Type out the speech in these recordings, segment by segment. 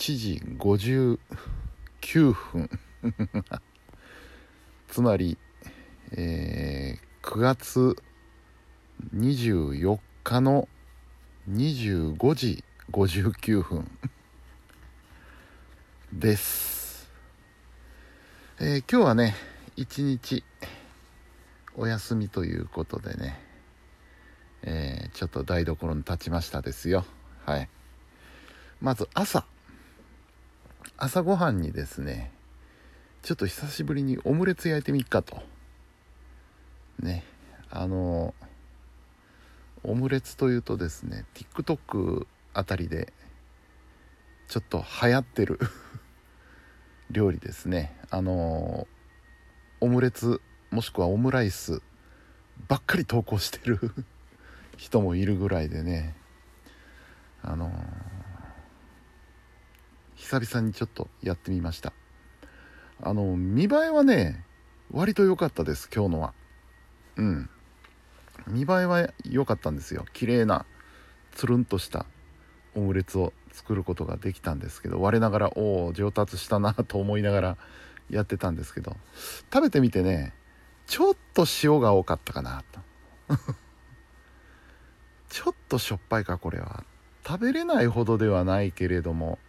時59分。つまり、えー、9月24日の25時59分です、えー、今日はね一日お休みということでね、えー、ちょっと台所に立ちましたですよ。はい。まず朝。朝ごはんにですねちょっと久しぶりにオムレツ焼いてみっかと。ねあのオムレツというとですね TikTok あたりでちょっと流行ってる 料理ですね。あのオムレツもしくはオムライスばっかり投稿してる 人もいるぐらいでね。あの久々にちょっとやってみました。あの見栄えはね割と良かったです今日のは。うん。見栄えは良かったんですよ。綺麗なつるんとしたオムレツを作ることができたんですけど我ながらおお上達したなと思いながらやってたんですけど。食べてみてねちょっと塩が多かったかなと。ちょっとしょっぱいかこれは。食べれないほどではないけれども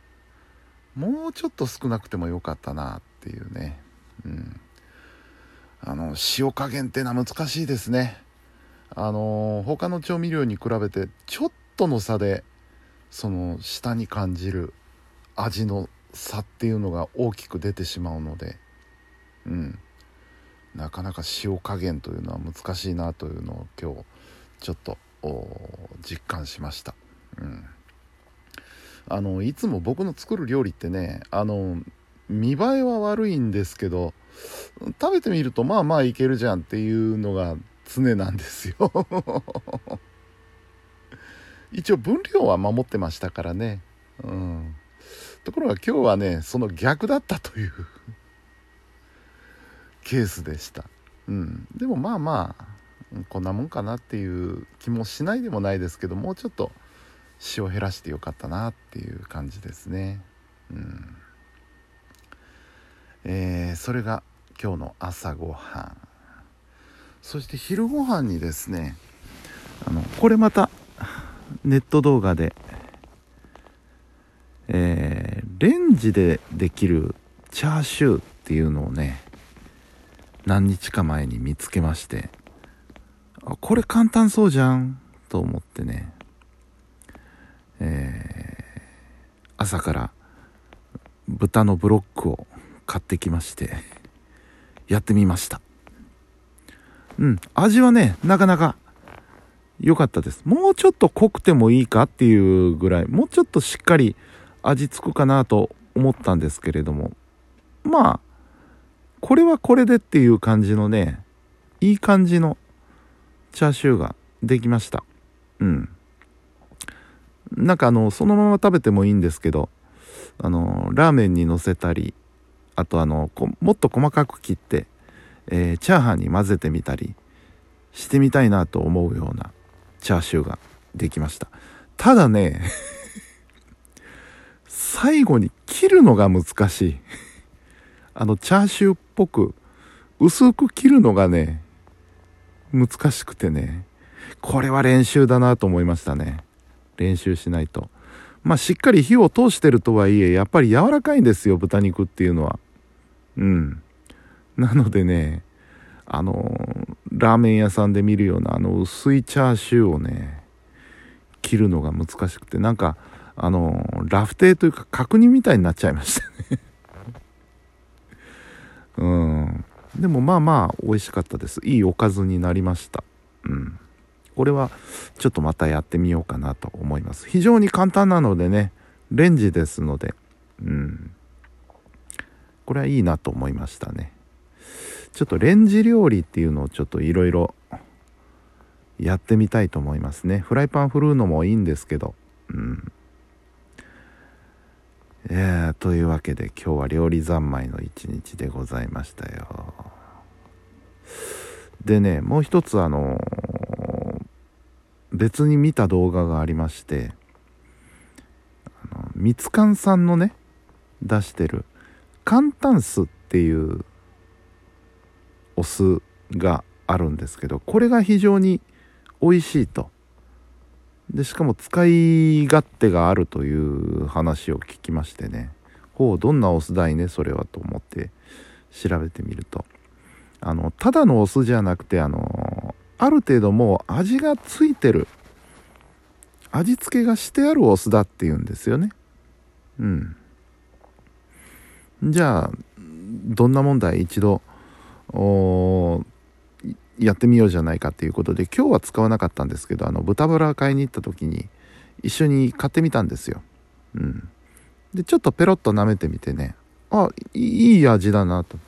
もうちょっと少なくてもよかったなっていうね。うん。あの塩加減ってのは難しいですね。あの他の調味料に比べてちょっとの差でその舌に感じる味の差っていうのが大きく出てしまうのでうん。なかなか塩加減というのは難しいなというのを今日ちょっと実感しました、うん、あのいつも僕の作る料理ってねあの見栄えは悪いんですけど食べてみるとまあまあいけるじゃんっていうのが常なんですよ。一応分量は守ってましたからね。うん。ところが今日はねその逆だったという ケースでした。うん。でもまあまあこんなもんかなっていう気もしないでもないですけどもうちょっと塩減らしてよかったなっていう感じですね。うん。えー、それが今日の朝ごはん。そして昼ごはんにですねあのこれまたネット動画で、えー、レンジでできるチャーシューっていうのをね何日か前に見つけましてあこれ簡単そうじゃんと思ってね、えー、朝から豚のブロックを買ってきましてやってみました。うん味はねなかなか良かったです。もうちょっと濃くてもいいかっていうぐらいもうちょっとしっかり味付くかなと思ったんですけれどもまあこれはこれでっていう感じのねいい感じのチャーシューができました。うん。なんかあのそのまま食べてもいいんですけどあのラーメンにのせたりあとあのもっと細かく切って、えー、チャーハンに混ぜてみたりしてみたいなと思うようなチャーシューができました。ただね 最後に切るのが難しい。あのチャーシューっぽく薄く切るのがね難しくてねこれは練習だなと思いましたね。練習しないと。まあしっかり火を通してるとはいえやっぱり柔らかいんですよ豚肉っていうのは。うん。なのでねあのラーメン屋さんで見るようなあの薄いチャーシューをね切るのが難しくてなんかあのラフテーというか角煮みたいになっちゃいましたね。うん。でもまあまあ美味しかったです。いいおかずになりました。うん。これはちょっとまたやってみようかなと思います。非常に簡単なのでねレンジですので。うん。これはいいなと思いましたね。ちょっとレンジ料理っていうのをちょっといろいろやってみたいと思いますね。フライパン振るうのもいいんですけど。うん。えー、というわけで今日は料理三昧の一日でございましたよ。でねもう一つあのー、別に見た動画がありましてあのみつかんさんのね出してる簡単酢っていうお酢があるんですけどこれが非常に美味しいと。でしかも使い勝手があるという話を聞きましてねほうどんなお酢だいねそれはと思って調べてみると。あのただのお酢じゃなくてあのある程度もう味がついてる。味付けがしてあるお酢だっていうんですよね。うん。じゃあどんな問題一度やってみようじゃないかっていうことで今日は使わなかったんですけどあの豚バラ買いに行った時に一緒に買ってみたんですよ。うん、でちょっとペロッと舐めてみてね。あいい味だなと。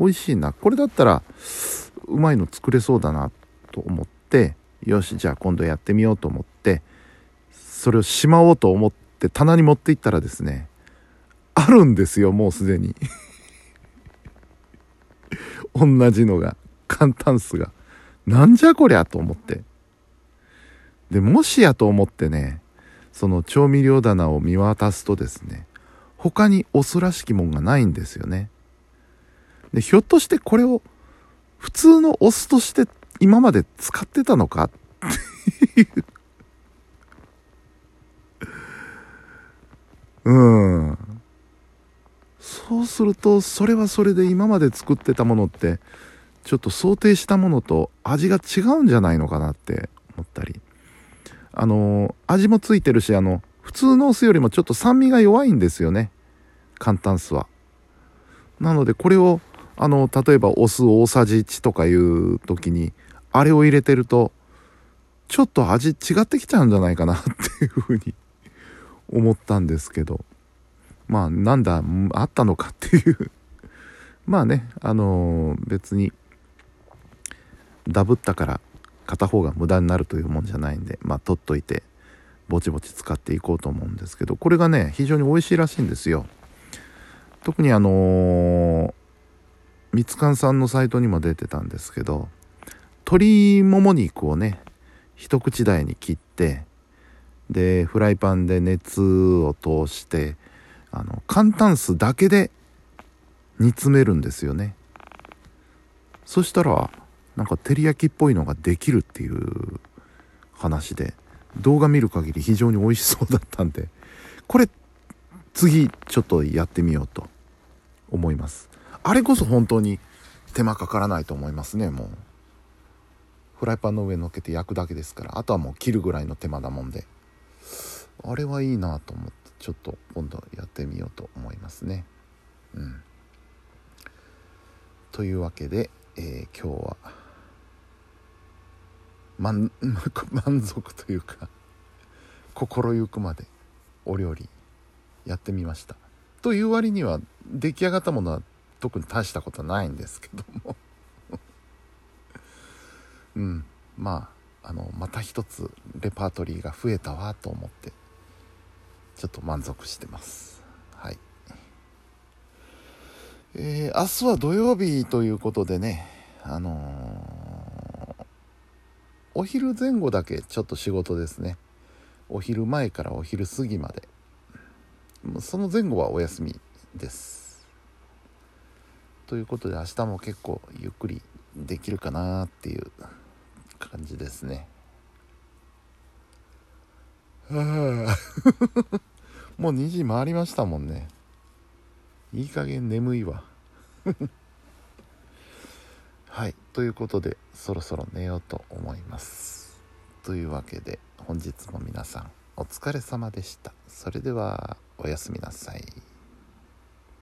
美味しいな。これだったらうまいの作れそうだなと思ってよしじゃあ今度やってみようと思ってそれをしまおうと思って棚に持っていったらですねあるんですよもうすでに。同じのが簡単数が。なんじゃこりゃと思って。でもしやと思ってねその調味料棚を見渡すとですね他にお酢らしきもんがないんですよね。でひょっとしてこれを普通のお酢として今まで使ってたのか？っていう。うん。そうするとそれはそれで今まで作ってたものってちょっと想定したものと味が違うんじゃないのかなって思ったり。あの味もついてるしあの普通のお酢よりもちょっと酸味が弱いんですよね。簡単酢は。なのでこれをあの例えばお酢大さじ1とかいう時にあれを入れてるとちょっと味違ってきちゃうんじゃないかなっていうふうに思ったんですけど。まあなんだあったのかっていう。まあねあのー、別にダブったから片方が無駄になるというもんじゃないんでまあ取っといてぼちぼち使っていこうと思うんですけどこれがね非常に美味しいらしいんですよ。特にあのー、みつかんさんのサイトにも出てたんですけど鶏もも肉をね一口大に切ってでフライパンで熱を通してあの簡単酢だけで煮詰めるんですよね。そしたらなんか照り焼きっぽいのができるっていう話で動画見る限り非常に美味しそうだったんでこれ次ちょっとやってみようと思います。あれこそ本当に手間かからないと思いますねもう。フライパンの上に乗っけて焼くだけですからあとはもう切るぐらいの手間だもんで。あれはいいなと思ってちょっと今度やってみようと思いますね。うん。というわけで、えー、今日は満 満足というか心ゆくまでお料理やってみました。という割には出来上がったものは特に大したことないんですけども。うん。まああのまた一つレパートリーが増えたわと思ってちょっと満足してます。はい。えー、明日は土曜日ということでねあのーお昼前後だけちょっと仕事ですね。お昼前からお昼過ぎまで。その前後はお休みです。ということで明日も結構ゆっくりできるかなっていう感じですね。もう2時回りましたもんね。いい加減眠いわ。はいということでそろそろ寝ようと思います。というわけで本日も皆さんお疲れ様でした。それではおやすみなさい。